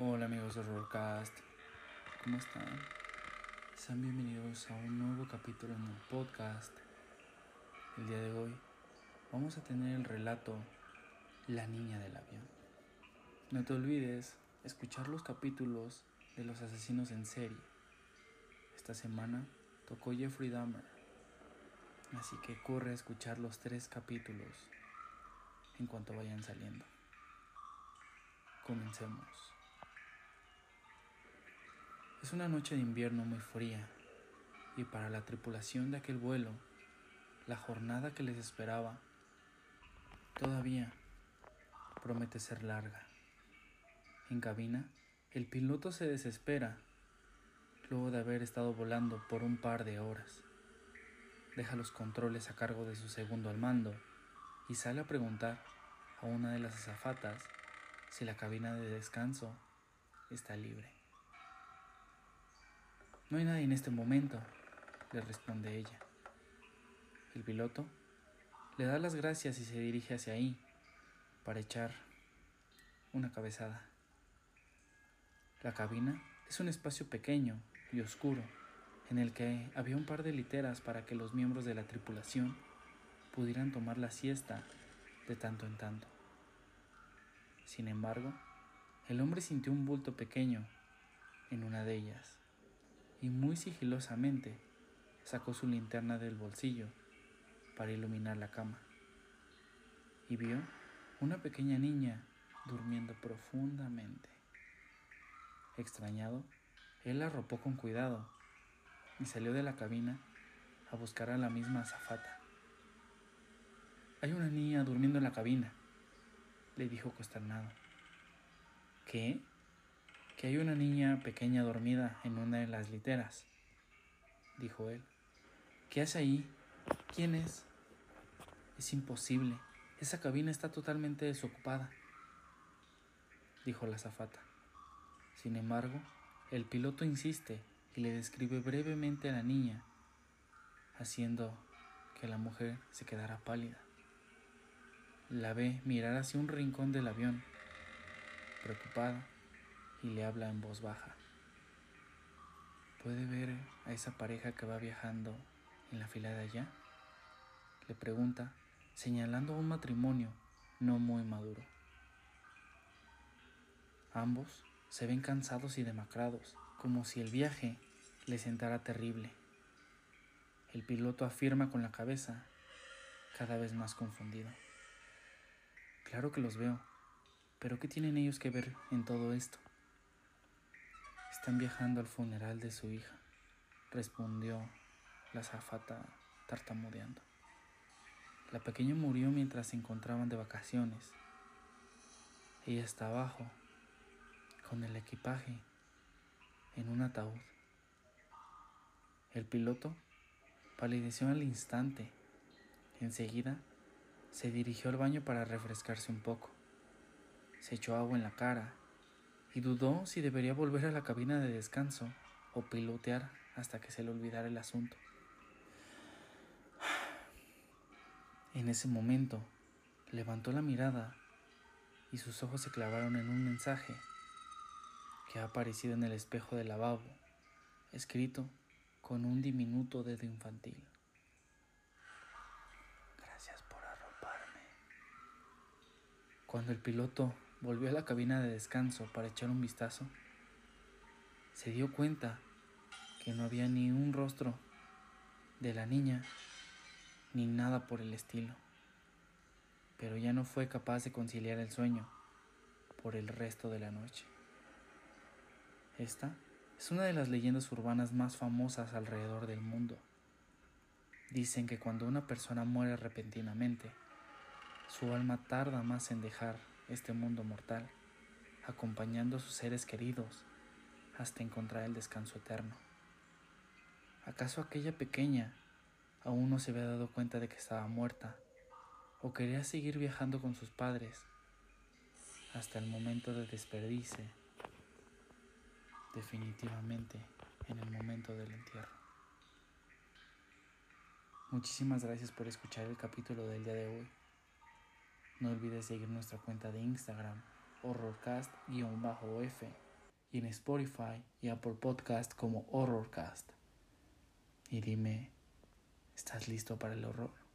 Hola amigos de Rollcast, ¿cómo están? Sean bienvenidos a un nuevo capítulo en el podcast. El día de hoy vamos a tener el relato La niña del avión. No te olvides escuchar los capítulos de los asesinos en serie. Esta semana tocó Jeffrey Dahmer, así que corre a escuchar los tres capítulos en cuanto vayan saliendo. Comencemos. Es una noche de invierno muy fría y para la tripulación de aquel vuelo, la jornada que les esperaba todavía promete ser larga. En cabina, el piloto se desespera luego de haber estado volando por un par de horas. Deja los controles a cargo de su segundo al mando y sale a preguntar a una de las azafatas si la cabina de descanso está libre. No hay nadie en este momento, le responde ella. El piloto le da las gracias y se dirige hacia ahí para echar una cabezada. La cabina es un espacio pequeño y oscuro en el que había un par de literas para que los miembros de la tripulación pudieran tomar la siesta de tanto en tanto. Sin embargo, el hombre sintió un bulto pequeño en una de ellas y muy sigilosamente sacó su linterna del bolsillo para iluminar la cama y vio una pequeña niña durmiendo profundamente. Extrañado, él la arropó con cuidado y salió de la cabina a buscar a la misma azafata. Hay una niña durmiendo en la cabina, le dijo consternado. ¿Qué? Que hay una niña pequeña dormida en una de las literas, dijo él. ¿Qué hace ahí? ¿Quién es? Es imposible. Esa cabina está totalmente desocupada, dijo la azafata. Sin embargo, el piloto insiste y le describe brevemente a la niña, haciendo que la mujer se quedara pálida. La ve mirar hacia un rincón del avión, preocupada y le habla en voz baja. ¿Puede ver a esa pareja que va viajando en la fila de allá? Le pregunta, señalando un matrimonio no muy maduro. Ambos se ven cansados y demacrados, como si el viaje les sentara terrible. El piloto afirma con la cabeza, cada vez más confundido. Claro que los veo, pero ¿qué tienen ellos que ver en todo esto? Están viajando al funeral de su hija, respondió la zafata tartamudeando. La pequeña murió mientras se encontraban de vacaciones. Ella está abajo, con el equipaje, en un ataúd. El piloto palideció al instante. Enseguida se dirigió al baño para refrescarse un poco. Se echó agua en la cara y dudó si debería volver a la cabina de descanso o pilotear hasta que se le olvidara el asunto. En ese momento, levantó la mirada y sus ojos se clavaron en un mensaje que ha aparecido en el espejo del lavabo, escrito con un diminuto dedo infantil. Gracias por arroparme. Cuando el piloto volvió a la cabina de descanso para echar un vistazo, se dio cuenta que no había ni un rostro de la niña ni nada por el estilo, pero ya no fue capaz de conciliar el sueño por el resto de la noche. Esta es una de las leyendas urbanas más famosas alrededor del mundo. Dicen que cuando una persona muere repentinamente, su alma tarda más en dejar este mundo mortal, acompañando a sus seres queridos hasta encontrar el descanso eterno. ¿Acaso aquella pequeña aún no se había dado cuenta de que estaba muerta o quería seguir viajando con sus padres hasta el momento de despedirse definitivamente en el momento del entierro? Muchísimas gracias por escuchar el capítulo del día de hoy. No olvides seguir nuestra cuenta de Instagram, horrorcast-f, y en Spotify y Apple Podcast como Horrorcast. Y dime, ¿estás listo para el horror?